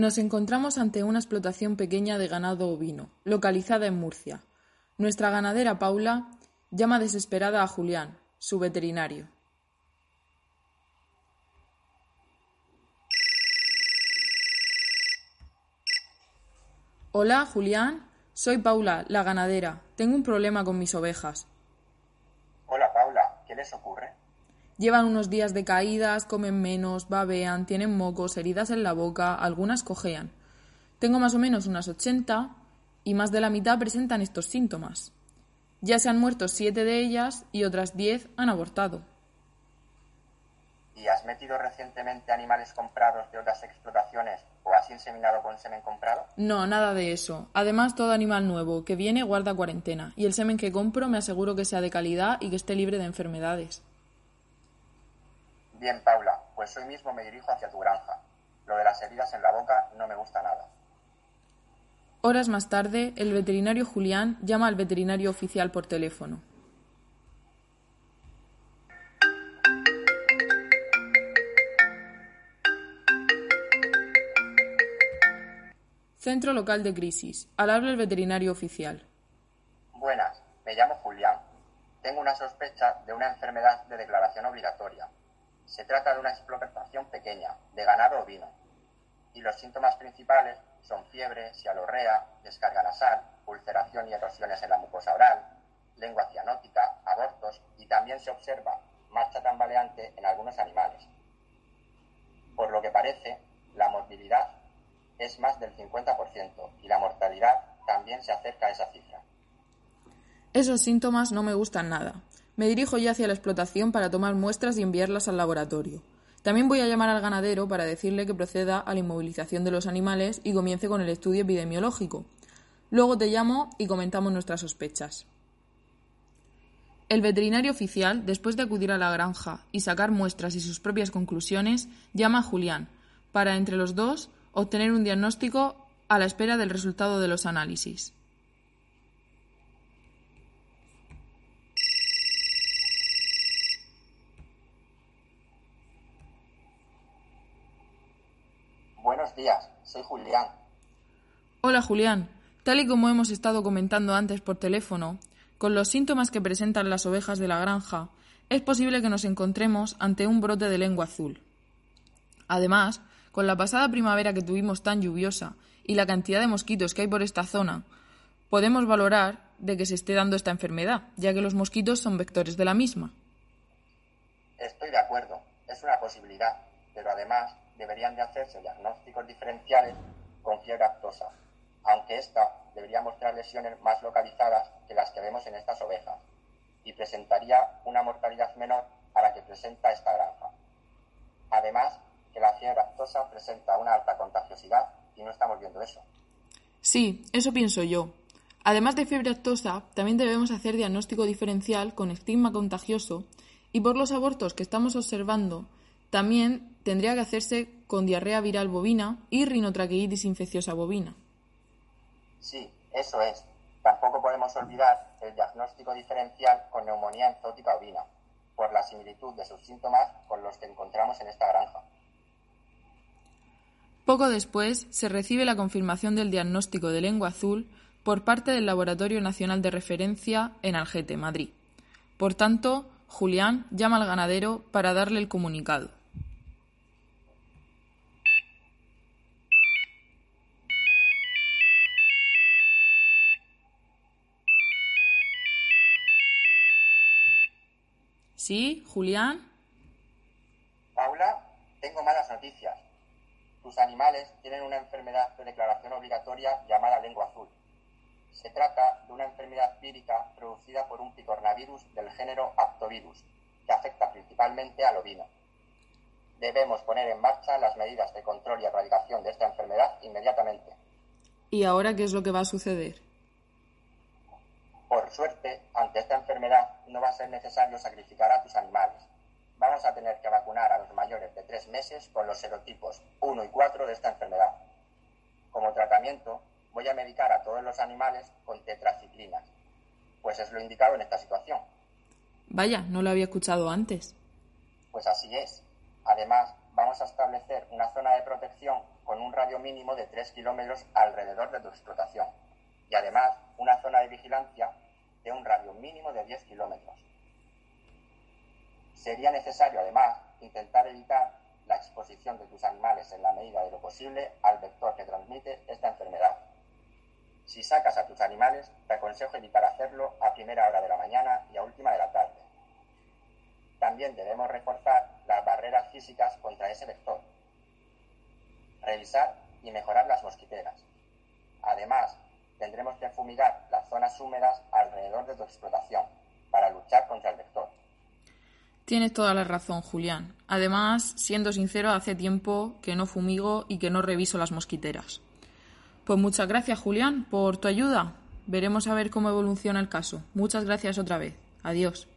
Nos encontramos ante una explotación pequeña de ganado ovino, localizada en Murcia. Nuestra ganadera Paula llama desesperada a Julián, su veterinario. Hola, Julián. Soy Paula, la ganadera. Tengo un problema con mis ovejas. Hola, Paula. ¿Qué les ocurre? Llevan unos días de caídas, comen menos, babean, tienen mocos, heridas en la boca, algunas cojean. Tengo más o menos unas ochenta y más de la mitad presentan estos síntomas. Ya se han muerto siete de ellas y otras diez han abortado. ¿Y has metido recientemente animales comprados de otras explotaciones o has inseminado con semen comprado? No, nada de eso. Además, todo animal nuevo que viene guarda cuarentena y el semen que compro me aseguro que sea de calidad y que esté libre de enfermedades. Bien, Paula, pues hoy mismo me dirijo hacia tu granja. Lo de las heridas en la boca no me gusta nada. Horas más tarde, el veterinario Julián llama al veterinario oficial por teléfono. Centro Local de Crisis. Al habla el veterinario oficial. Buenas, me llamo Julián. Tengo una sospecha de una enfermedad de declaración obligatoria. Se trata de una explotación pequeña, de ganado ovino. Y los síntomas principales son fiebre, sialorrea, descarga nasal, ulceración y erosiones en la mucosa oral, lengua cianótica, abortos y también se observa marcha tambaleante en algunos animales. Por lo que parece, la morbilidad es más del 50% y la mortalidad también se acerca a esa cifra. Esos síntomas no me gustan nada. Me dirijo ya hacia la explotación para tomar muestras y enviarlas al laboratorio. También voy a llamar al ganadero para decirle que proceda a la inmovilización de los animales y comience con el estudio epidemiológico. Luego te llamo y comentamos nuestras sospechas. El veterinario oficial, después de acudir a la granja y sacar muestras y sus propias conclusiones, llama a Julián para, entre los dos, obtener un diagnóstico a la espera del resultado de los análisis. Buenos días, soy Julián. Hola Julián, tal y como hemos estado comentando antes por teléfono, con los síntomas que presentan las ovejas de la granja, es posible que nos encontremos ante un brote de lengua azul. Además, con la pasada primavera que tuvimos tan lluviosa y la cantidad de mosquitos que hay por esta zona, podemos valorar de que se esté dando esta enfermedad, ya que los mosquitos son vectores de la misma. Estoy de acuerdo, es una posibilidad, pero además deberían de hacerse diagnósticos diferenciales con fiebre aftosa, aunque esta debería mostrar lesiones más localizadas que las que vemos en estas ovejas, y presentaría una mortalidad menor a la que presenta esta granja. Además, que la fiebre aftosa presenta una alta contagiosidad y no estamos viendo eso. Sí, eso pienso yo. Además de fiebre aftosa, también debemos hacer diagnóstico diferencial con estigma contagioso y por los abortos que estamos observando, también tendría que hacerse con diarrea viral bovina y rinotraqueitis infecciosa bovina. Sí, eso es. Tampoco podemos olvidar el diagnóstico diferencial con neumonía enzótica ovina, por la similitud de sus síntomas con los que encontramos en esta granja. Poco después se recibe la confirmación del diagnóstico de lengua azul por parte del Laboratorio Nacional de Referencia en Algete, Madrid. Por tanto, Julián llama al ganadero para darle el comunicado. ¿Sí, Julián? Paula, tengo malas noticias. Tus animales tienen una enfermedad de declaración obligatoria llamada lengua azul. Se trata de una enfermedad vírica producida por un picornavirus del género Aptovirus, que afecta principalmente al ovino. Debemos poner en marcha las medidas de control y erradicación de esta enfermedad inmediatamente. ¿Y ahora qué es lo que va a suceder? Por suerte, ante esta enfermedad no va a ser necesario sacrificar a tus animales. Vamos a tener que vacunar a los mayores de tres meses con los serotipos 1 y 4 de esta enfermedad. Como tratamiento, voy a medicar a todos los animales con tetraciclinas, pues es lo indicado en esta situación. Vaya, no lo había escuchado antes. Pues así es. Además, vamos a establecer una zona de protección con un radio mínimo de 3 kilómetros alrededor de tu explotación y además una zona de vigilancia de un radio mínimo de 10 kilómetros. Sería necesario además intentar evitar la exposición de tus animales en la medida de lo posible al vector que transmite esta enfermedad. Si sacas a tus animales, te aconsejo evitar hacerlo a primera hora de la mañana y a última de la tarde. También debemos reforzar las barreras físicas contra ese vector. Revisar y mejorar las mosquiteras. Además, tendremos que fumigar las zonas húmedas de tu explotación para luchar contra el vector. Tienes toda la razón, Julián. Además, siendo sincero, hace tiempo que no fumigo y que no reviso las mosquiteras. Pues muchas gracias, Julián, por tu ayuda. Veremos a ver cómo evoluciona el caso. Muchas gracias otra vez. Adiós.